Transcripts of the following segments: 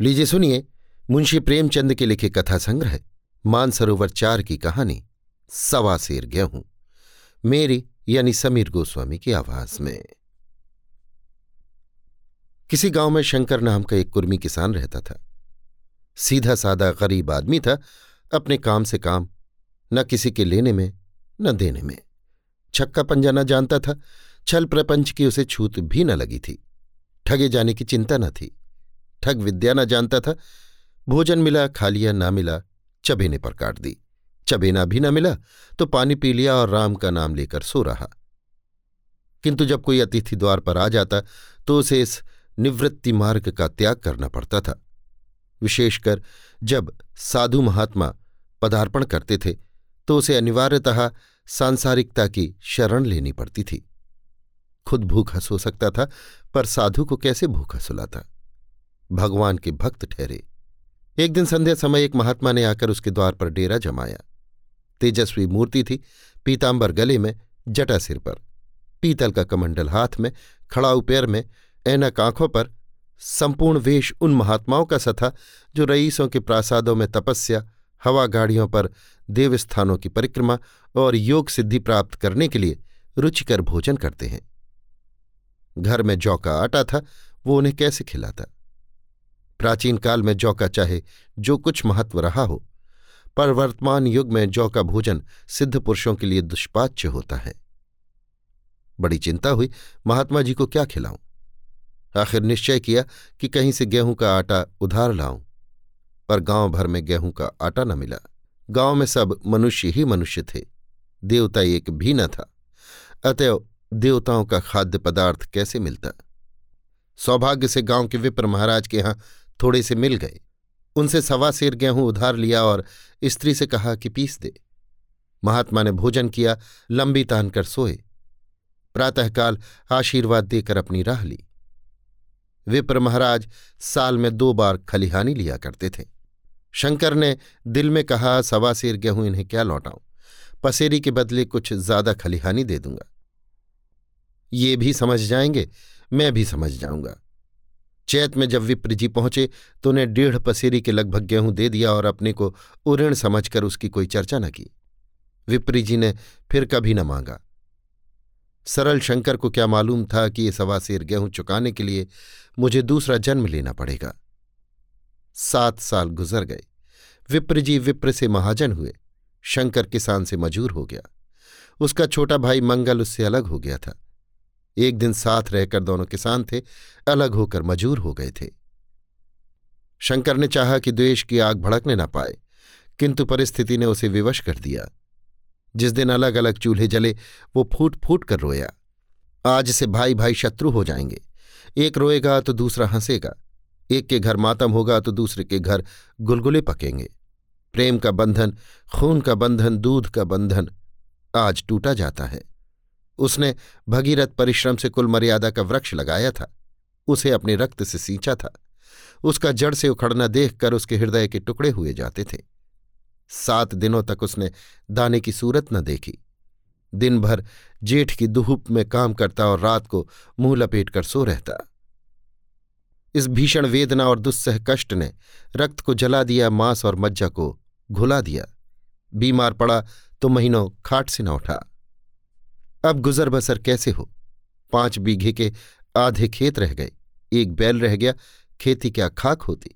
लीजिए सुनिए, मुंशी प्रेमचंद के लिखे कथा संग्रह, मानसरोवर चार की कहानी, सवा शेर गेहूँ। मेरी यानी समीर गोस्वामी की आवाज़ में। किसी गाँव में शंकर नाम का एक कुर्मी किसान रहता था। सीधा सादा गरीब आदमी था, अपने काम से काम, न किसी के लेने में, न देने में। छक्का पंजा न जानता था, छल प्रपंच की उसे छूत भी न लगी थी। ठगे जाने की चिंता न थी। ठग विद्या न जानता था। भोजन मिला खा लिया ना मिला चबेने पर काट दी। चबेना भी न मिला तो पानी पी लिया और राम का नाम लेकर सो रहा। किंतु जब कोई अतिथि द्वार पर आ जाता तो उसे इस निवृत्ति मार्ग का त्याग करना पड़ता था। विशेषकर जब साधु महात्मा पदार्पण करते थे तो उसे अनिवार्यतः सांसारिकता की शरण लेनी पड़ती थी। खुद भूखा सो सकता था, पर साधु को कैसे भूखा सुलाता? भगवान के भक्त ठहरे। एक दिन संध्या समय एक महात्मा ने आकर उसके द्वार पर डेरा जमाया। तेजस्वी मूर्ति थी पीताम्बर गले में, जटा सिर पर। पीतल का कमंडल हाथ में, खड़ाऊ पैर में ऐनक आँखों पर। संपूर्ण वेश उन महात्माओं का सा था, जो रईसों के प्रासादों में तपस्या, हवा गाड़ियों पर देवस्थानों की परिक्रमा और योग सिद्धि प्राप्त करने के लिए रुचिकर भोजन करते हैं। घर में जौ का आटा था, वो उन्हें कैसे खिलाता? प्राचीन काल में जौ का चाहे जो कुछ महत्व रहा हो, पर वर्तमान युग में जौ का भोजन सिद्ध पुरुषों के लिए दुष्पाच्य होता है। बड़ी चिंता हुई, महात्मा जी को क्या खिलाऊं? आखिर निश्चय किया कि कहीं से गेहूँ का आटा उधार लाऊं, पर गाँव भर में गेहूँ का आटा न मिला। गाँव में सब मनुष्य ही मनुष्य थे, देवता एक भी न था। अतएव देवताओं का खाद्य पदार्थ कैसे मिलता? सौभाग्य से गाँव के विप्र महाराज के यहाँ थोड़े से मिल गए। उनसे सवा सेर गेहूँ उधार लिया और स्त्री से कहा कि, पीस दे। महात्मा ने भोजन किया, लंबी तान कर सोए। प्रातःकाल आशीर्वाद देकर अपनी राह ली। विप्र महाराज साल में दो बार खलिहानी लिया करते थे। शंकर ने दिल में कहा, सवा सेर गेहूँ इन्हें क्या लौटाऊं? पसेरी के बदले कुछ ज़्यादा खलिहानी दे दूँगा। ये भी समझ जाएँगे, मैं भी समझ जाऊँगा। चैत में जब विप्र जी पहुँचे तो उन्हें डेढ़ पसेरी के लगभग गेहूँ दे दिया और अपने को उऋण समझकर उसकी कोई चर्चा न की। विप्री जी ने फिर कभी न मांगा। सरल शंकर को क्या मालूम था कि ये सवा सेर गेहूँ चुकाने के लिए मुझे दूसरा जन्म लेना पड़ेगा? सात साल गुजर गए। विप्र जी विप्र से महाजन हुए। शंकर किसान से मजूर हो गया। उसका छोटा भाई मंगल उससे अलग हो गया था। एक दिन साथ रहकर दोनों किसान थे, अलग होकर मजूर हो गए थे। शंकर ने चाहा कि द्वेष की आग भड़कने न पाए, किंतु परिस्थिति ने उसे विवश कर दिया। जिस दिन अलग अलग चूल्हे जले, वो फूट फूट कर रोया। आज से भाई भाई शत्रु हो जाएँगे। एक रोएगा तो दूसरा हंसेगा। एक के घर मातम होगा तो दूसरे के घर गुलगुले पकेंगे। प्रेम का बंधन, खून का बंधन, दूध का बंधन आज टूटा जाता है। उसने भगीरथ परिश्रम से कुल मर्यादा का वृक्ष लगाया था। उसे अपने रक्त से सींचा था। उसका जड़ से उखड़ना देखकर उसके हृदय के टुकड़े हुए जाते थे। सात दिनों तक उसने दाने की सूरत न देखी। दिन भर जेठ की दुहूप में काम करता और रात को मुँह लपेट कर सो रहता। इस भीषण वेदना और दुस्सह कष्ट ने रक्त को जला दिया, मांस और मज्जा को घुला दिया। बीमार पड़ा तो महीनों खाट से न उठा। अब गुजर बसर कैसे हो? पाँच बीघे के आधे खेत रह गए, एक बैल रह गया, खेती क्या खाक होती?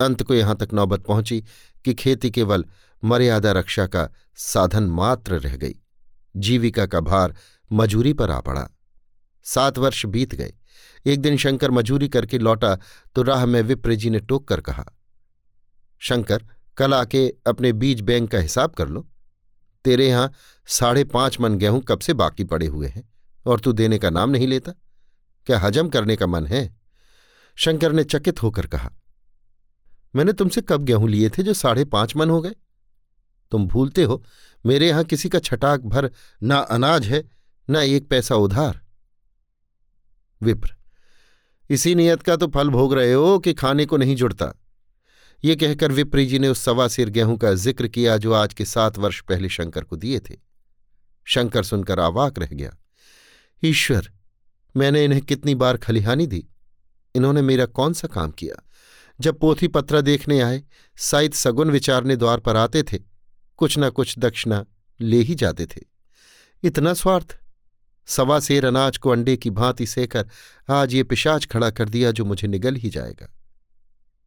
अंत को यहाँ तक नौबत पहुँची कि खेती केवल मर्यादा रक्षा का साधन मात्र रह गई, जीविका का भार मजूरी पर आ पड़ा। सात वर्ष बीत गए, एक दिन शंकर मजूरी करके लौटा तो राह में विप्र जी ने टोक कर कहा, शंकर, कल आके अपने बीज बैंक का हिसाब कर लो तेरे यहाँ साढ़े पाँच मन गेहूँ कब से बाकी पड़े हुए हैं, और तू देने का नाम नहीं लेता? क्या हजम करने का मन है? शंकर ने चकित होकर कहा, मैंने तुमसे कब गेहूँ लिए थे जो साढ़े पाँच मन हो गए? तुम भूलते हो, मेरे यहाँ किसी का छटाक भर ना अनाज है, न एक पैसा उधार। विप्र, इसी नियत का तो फल भोग रहे हो कि खाने को नहीं जुड़ता। ये कहकर विप्री जी ने उस सवा सिर गेहूँ का ज़िक्र किया जो आज के सात वर्ष पहले शंकर को दिए थे। शंकर सुनकर आवाक रह गया। ईश्वर, मैंने इन्हें कितनी बार खलिहानी दी? इन्होंने मेरा कौन सा काम किया? जब पोथी पत्रा देखने आए साइत सगुन विचारने द्वार पर आते थे, कुछ न कुछ दक्षिणा ले ही जाते थे। इतना स्वार्थ? सवा सेर अनाज को अंडे की भांति सेकर आज ये पिशाच खड़ा कर दिया जो मुझे निगल ही जाएगा।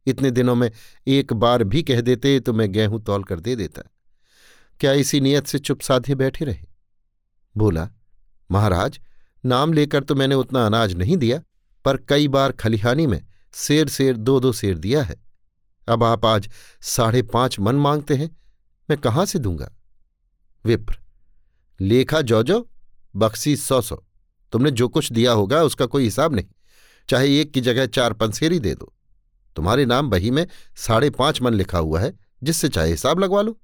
इतने दिनों में एक बार भी कह देते तो मैं गेहूँ तौल कर दे देता। क्या इसी नियत से चुप साधे बैठे रहे? बोला, महाराज, नाम लेकर तो मैंने उतना अनाज नहीं दिया, पर कई बार खलिहानी में शेर शेर दो दो शेर दिया है। अब आप आज साढ़े पाँच मन मांगते हैं, मैं कहाँ से दूँगा? विप्र, लेखा जो जो बख्सी सौ सौ। तुमने जो कुछ दिया होगा उसका कोई हिसाब नहीं। चाहे एक की जगह चार पंसेरी दे दो। तुम्हारे नाम बही में साढ़े पाँच मन लिखा हुआ है, जिससे चाहे हिसाब लगवा लो।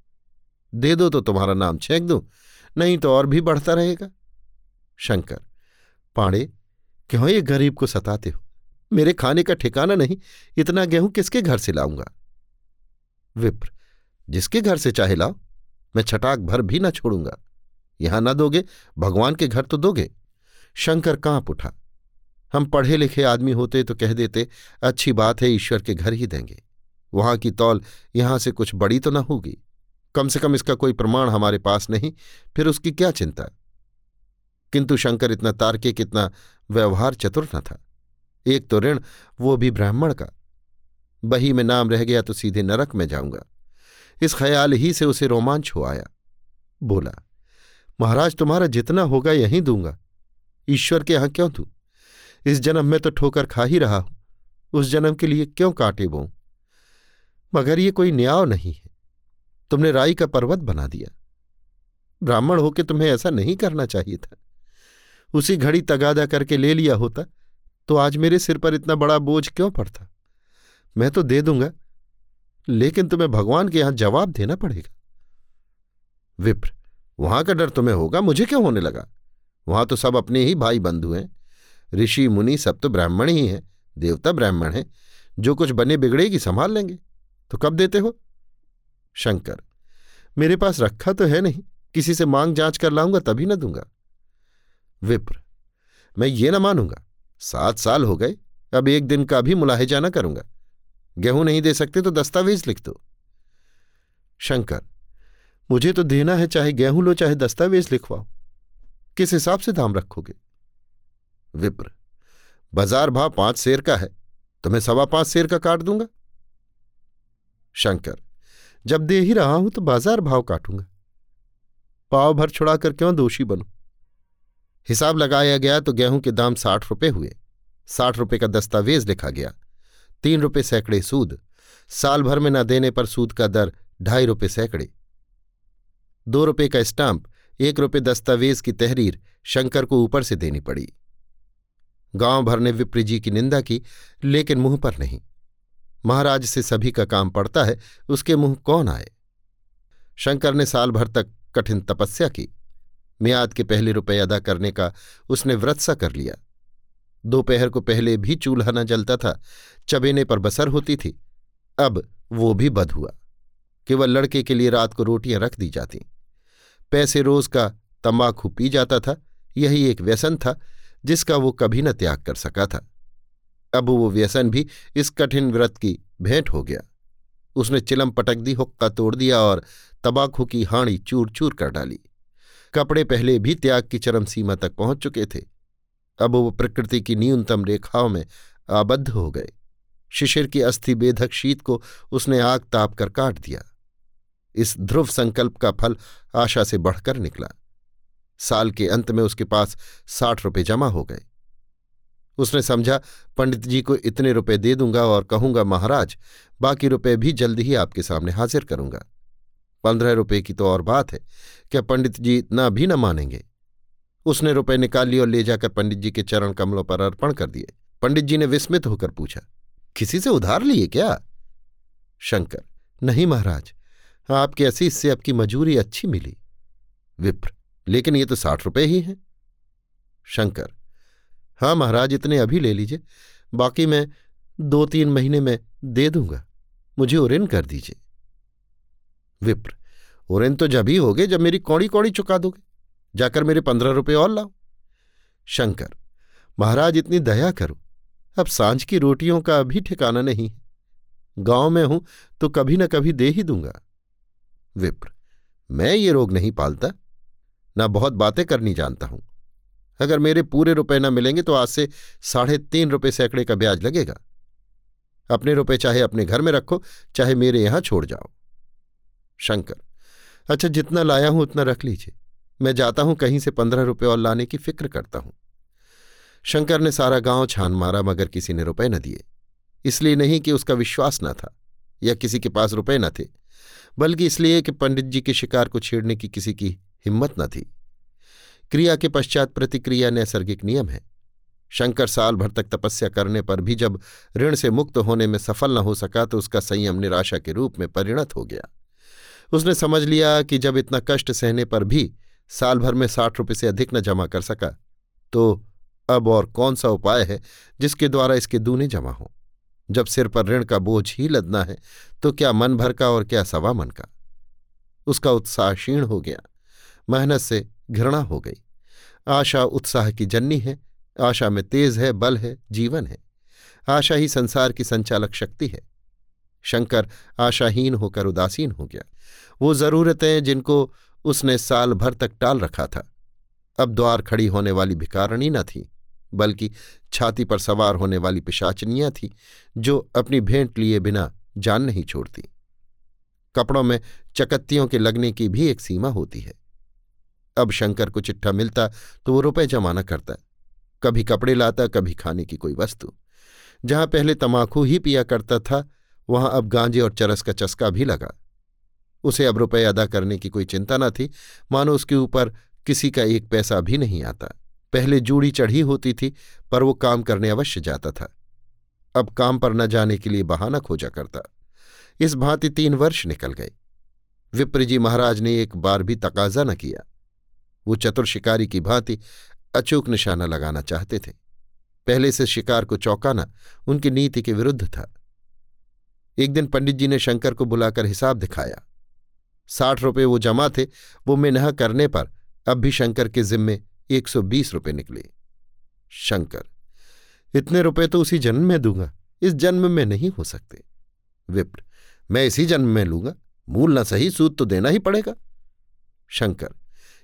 दे दो तो तुम्हारा नाम छेंक दो, नहीं तो और भी बढ़ता रहेगा। शंकर, पाड़े, क्यों ये गरीब को सताते हो? मेरे खाने का ठिकाना नहीं, इतना गेहूँ किसके घर से लाऊँगा? विप्र, जिसके घर से चाहे लाओ, मैं छटाक भर भी ना छोड़ूँगा। यहाँ ना दोगे, भगवान के घर तो दोगे। शंकर काँप उठा। हम पढ़े लिखे आदमी होते तो कह देते, अच्छी बात है, ईश्वर के घर ही देंगे। वहाँ की तौल यहाँ से कुछ बड़ी तो न होगी। कम से कम इसका कोई प्रमाण हमारे पास नहीं, फिर उसकी क्या चिंता? किंतु शंकर इतना तार्किक, इतना व्यवहार चतुर न था। एक तो ऋण, वो भी ब्राह्मण का। बही में नाम रह गया तो सीधे नरक में जाऊँगा। इस ख्याल ही से उसे रोमांच हो आया। बोला, महाराज, तुम्हारा जितना होगा यहीं दूँगा। ईश्वर के यहाँ क्यों दू? इस जन्म में तो ठोकर खा ही रहा हूँ। उस जन्म के लिए क्यों काटे बो? मगर ये कोई न्याय नहीं है। तुमने राई का पर्वत बना दिया। ब्राह्मण होके तुम्हें ऐसा नहीं करना चाहिए था। उसी घड़ी तगादा करके ले लिया होता तो आज मेरे सिर पर इतना बड़ा बोझ क्यों पड़ता? मैं तो दे दूँगा, लेकिन तुम्हें भगवान के यहाँ जवाब देना पड़ेगा। विप्र, वहाँ का डर तुम्हें होगा? मुझे क्यों होने लगा? वहाँ तो सब अपने ही भाई बंधु हैं। ऋषि, मुनि सब तो ब्राह्मण ही हैं, देवता ब्राह्मण हैं, जो कुछ बने बिगड़ेगी संभाल लेंगे। तो कब देते हो? शंकर, मेरे पास रखा तो है नहीं, किसी से मांग जाँच कर लाऊँगा तभी ना दूँगा। विप्र, मैं ये न मानूँगा, सात साल हो गए, अब एक दिन का भी मुलाहिजा न करूँगा। गेहूँ नहीं दे सकते तो दस्तावेज़ लिख दो। शंकर, मुझे तो देना है चाहे गेहूँ लो चाहे दस्तावेज़ लिखवाओ। किस हिसाब से दाम रखोगे? विप्र, बाज़ार भाव पाँच शेर का है तो मैं सवा पाँच शेर का काट दूँगा? शंकर, जब दे ही रहा हूँ तो बाज़ार भाव काटूँगा। पाव भर छुड़ाकर क्यों दोषी बनूं? हिसाब लगाया गया तो गेहूँ के दाम साठ रुपए हुए। साठ रुपए का दस्तावेज़ लिखा गया। तीन रुपए सैकड़े सूद। साल भर में न देने पर सूद का दर ढाई रुपए सैकड़े। दो रुपए का स्टाम्प, एक रुपए दस्तावेज़ की तहरीर शंकर को ऊपर से देनी पड़ी। गाँव भर ने विप्र जी की निंदा की, लेकिन मुँह पर नहीं। महाराज से सभी का काम पड़ता है, उसके मुँह कौन आए? शंकर ने साल भर तक कठिन तपस्या की। मियाद के पहले रुपए अदा करने का उसने व्रत सा कर लिया। दोपहर को पहले भी चूल्हा न जलता था, चबेने पर बसर होती थी। अब वो भी बद हुआ। केवल लड़के के लिए रात को रोटियाँ रख दी जाती। पैसे रोज का तंबाकू पी जाता था, यही एक व्यसन था जिसका वो कभी न त्याग कर सका था। अब वो व्यसन भी इस कठिन व्रत की भेंट हो गया। उसने चिलम पटक दी, हुक्का तोड़ दिया और तबाकू की हाणी चूर चूर कर डाली। कपड़े पहले भी त्याग की चरम सीमा तक पहुँच चुके थे। अब वो प्रकृति की न्यूनतम रेखाओं में आबद्ध हो गए। शिशिर की अस्थि बेधक शीत को उसने आग ताप कर काट दिया। इस ध्रुव संकल्प का फल आशा से बढ़कर निकला। साल के अंत में उसके पास साठ रुपये जमा हो गए। उसने समझा, पंडित जी को इतने रुपए दे दूँगा और कहूँगा, महाराज, बाकी रुपए भी जल्द ही आपके सामने हाजिर करूँगा। पंद्रह रुपए की तो और बात है, क्या पंडित जी इतना भी न मानेंगे? उसने रुपए निकाल लिए और ले जाकर पंडित जी के चरण कमलों पर अर्पण कर दिए। पंडित जी ने विस्मित होकर पूछा, किसी से उधार लिए क्या? शंकर, नहीं महाराज, आपके असीस से आपकी मजूरी अच्छी मिली। विप्र लेकिन ये तो साठ रुपए ही हैं। शंकर हाँ महाराज, इतने अभी ले लीजिए, बाकी मैं दो तीन महीने में दे दूँगा, मुझे उरेन कर दीजिए। विप्र उरेन तो जब ही होगे, जब मेरी कौड़ी कौड़ी चुका दोगे, जाकर मेरे पंद्रह रुपये और लाओ। शंकर, महाराज इतनी दया करो, अब साँझ की रोटियों का अभी ठिकाना नहीं है, गाँव में हूँ तो कभी न कभी दे ही दूँगा। विप्र, मैं ये रोग नहीं पालता। ना बहुत बातें करनी जानता हूँ। अगर मेरे पूरे रुपए ना मिलेंगे तो आज से साढ़े तीन रुपये सैकड़े का ब्याज लगेगा। अपने रुपए चाहे अपने घर में रखो, चाहे मेरे यहाँ छोड़ जाओ। शंकर अच्छा जितना लाया हूँ उतना रख लीजिए। मैं जाता हूँ कहीं से पंद्रह रुपये और लाने की फ़िक्र करता हूँ। शंकर ने सारा गाँव छान मारा मगर किसी ने रुपए न दिए। इसलिए नहीं कि उसका विश्वास न था या किसी के पास रुपए न थे, बल्कि इसलिए कि पंडित जी के शिकार को छेड़ने की किसी की हिम्मत न थी। क्रिया के पश्चात प्रतिक्रिया नैसर्गिक नियम है। शंकर साल भर तक तपस्या करने पर भी जब ऋण से मुक्त होने में सफल न हो सका तो उसका संयम निराशा के रूप में परिणत हो गया। उसने समझ लिया कि जब इतना कष्ट सहने पर भी साल भर में साठ रुपये से अधिक न जमा कर सका तो अब और कौन सा उपाय है जिसके द्वारा इसके दूने जमा हों? जब सिर पर ऋण का बोझ ही लदना है तो क्या मन भर का और क्या सवा मन का? उसका उत्साह क्षीण हो गया। मेहनत से घृणा हो गई। आशा उत्साह की जन्नी है, आशा में तेज है, बल है, जीवन है। आशा ही संसार की संचालक शक्ति है। शंकर आशाहीन होकर उदासीन हो गया। वो जरूरतें जिनको उसने साल भर तक टाल रखा था। अब द्वार खड़ी होने वाली भिकारणी न थी, बल्कि छाती पर सवार होने वाली पिशाचनियाँ थी, जो अपनी भेंट लिए बिना जान नहीं छोड़ती। कपड़ों में चकत्तियों के लगने की भी एक सीमा होती है। अब शंकर को चिट्ठा मिलता तो वो रुपए जमा न करता, कभी कपड़े लाता, कभी खाने की कोई वस्तु। जहाँ पहले तमाकू ही पिया करता था, वहाँ अब गांजे और चरस का चस्का भी लगा। उसे अब रुपए अदा करने की कोई चिंता न थी। मानो उसके ऊपर किसी का एक पैसा भी नहीं आता। पहले जूड़ी चढ़ी होती थी, पर वो काम करने अवश्य जाता था। अब काम पर न जाने के लिए बहाना खोजा करता। इस भांति तीन वर्ष निकल गए। विप्रजी महाराज ने एक बार भी तकाजा न किया। वो चतुर शिकारी की भांति अचूक निशाना लगाना चाहते थे। पहले से शिकार को चौंकाना उनकी नीति के विरुद्ध था। एक दिन पंडित जी ने शंकर को बुलाकर हिसाब दिखाया। साठ रुपये वो जमा थे, वो मिनह करने पर अब भी शंकर के जिम्मे एक सौ बीस रुपये निकले। शंकर, इतने रुपए तो उसी जन्म में दूँगा, इस जन्म में नहीं हो सकते। विप्र, मैं इसी जन्म में लूँगा, मूल न सही, सूद तो देना ही पड़ेगा। शंकर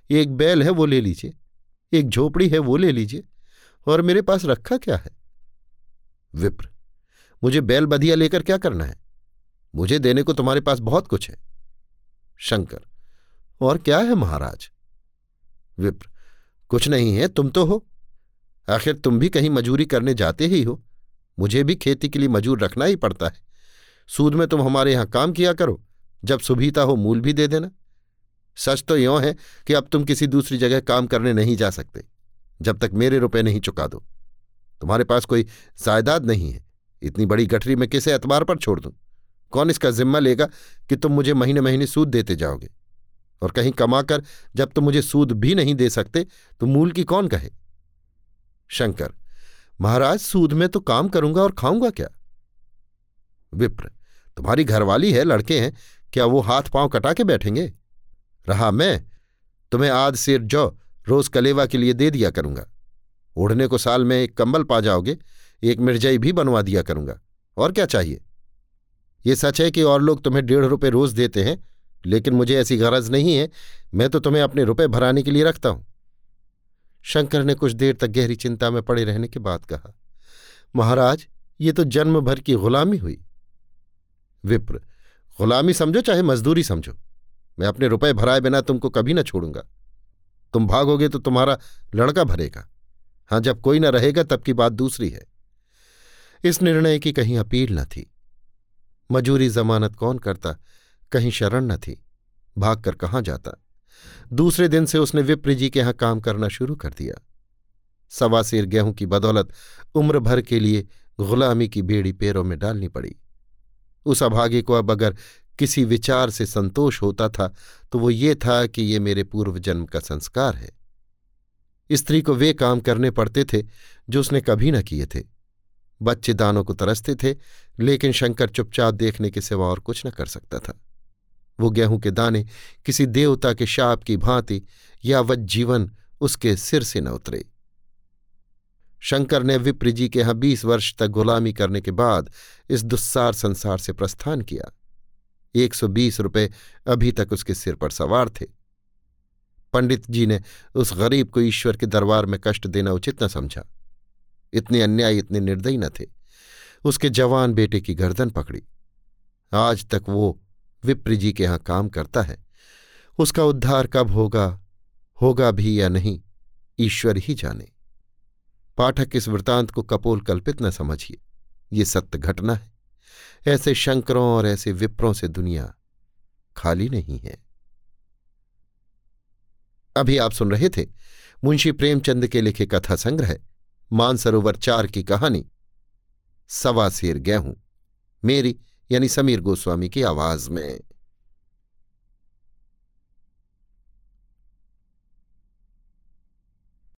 एक बैल है, वो ले लीजिए। एक झोपड़ी है, वो ले लीजिए। और मेरे पास रखा क्या है? विप्र, मुझे बैल बधिया लेकर क्या करना है? मुझे देने को तुम्हारे पास बहुत कुछ है। शंकर, और क्या है महाराज? विप्र, कुछ नहीं है, तुम तो हो। आखिर तुम भी कहीं मजूरी करने जाते ही हो। मुझे भी खेती के लिए मजूर रखना ही पड़ता है। सूद में तुम हमारे यहाँ काम किया करो। जब सुभीता हो, मूल भी दे देना। सच तो यों है कि अब तुम किसी दूसरी जगह काम करने नहीं जा सकते, जब तक मेरे रुपए नहीं चुका दो। तुम्हारे पास कोई जायदाद नहीं है। इतनी बड़ी गठरी में किसे एतबार पर छोड़ दूँ? कौन इसका जिम्मा लेगा कि तुम मुझे महीने महीने सूद देते जाओगे? और कहीं कमाकर जब तुम मुझे सूद भी नहीं दे सकते तो मूल की कौन कहे? शंकर, महाराज, सूद में तो काम करूँगा और खाऊँगा क्या? विप्र, तुम्हारी घरवाली है, लड़के हैं, क्या वो हाथ पाँव कटा के बैठेंगे? रहा मैं, तुम्हें आध सिर जो रोज कलेवा के लिए दे दिया करूँगा। ओढ़ने को साल में एक कंबल पा जाओगे, एक मिर्जाई भी बनवा दिया करूँगा। और क्या चाहिए? ये सच है कि और लोग तुम्हें डेढ़ रुपये रोज देते हैं, लेकिन मुझे ऐसी गरज नहीं है। मैं तो तुम्हें अपने रुपए भराने के लिए रखता हूँ। शंकर ने कुछ देर तक गहरी चिंता में पड़े रहने के बाद कहा, महाराज, ये तो जन्म भर की गुलामी हुई। विप्र, गुलामी समझो चाहे मजदूरी समझो। मैं अपने रुपए भराए बिना तुमको कभी न छोड़ूँगा। तुम भागोगे तो तुम्हारा लड़का भरेगा। हाँ, जब कोई न रहेगा तब की बात दूसरी है। इस निर्णय की कहीं अपील न थी। मजूरी जमानत कौन करता, कहीं शरण न थी। भागकर कहाँ जाता? दूसरे दिन से उसने विप्र जी के यहाँ काम करना शुरू कर दिया। सवासीर गेहूँ की बदौलत उम्र भर के लिए गुलामी की बेड़ी पैरों में डालनी पड़ी। उस अभागे को अब अगर किसी विचार से संतोष होता था तो वो ये था कि ये मेरे पूर्व जन्म का संस्कार है। स्त्री को वे काम करने पड़ते थे, जो उसने कभी न किए थे। बच्चे दानों को तरसते थे, लेकिन शंकर चुपचाप देखने के सिवा और कुछ न कर सकता था। वो गेहूँ के दाने, किसी देवता के शाप की भांति या वह जीवन उसके सिर से न उतरे। शंकर ने विप्र जी के यहाँ बीस वर्ष तक गुलामी करने के बाद इस दुस्सार संसार से प्रस्थान किया। एक सौ बीस रुपये अभी तक उसके सिर पर सवार थे। पंडित जी ने उस गरीब को ईश्वर के दरबार में कष्ट देना उचित न समझा। इतने अन्याय, इतने निर्दयी न थे। उसके जवान बेटे की गर्दन पकड़ी। आज तक वो विप्र जी के यहाँ काम करता है। उसका उद्धार कब होगा होगा भी या नहीं, ईश्वर ही जाने। पाठक इस वृतांत को कपोल कल्पित न समझिए। ये सत्य घटना है। ऐसे शंकरों और ऐसे विप्रों से दुनिया खाली नहीं है। अभी आप सुन रहे थे मुंशी प्रेमचंद के लिखे कथा संग्रह, मानसरोवर चार की कहानी, सवा सेर गेहूँ, मेरी यानी समीर गोस्वामी की आवाज़ में।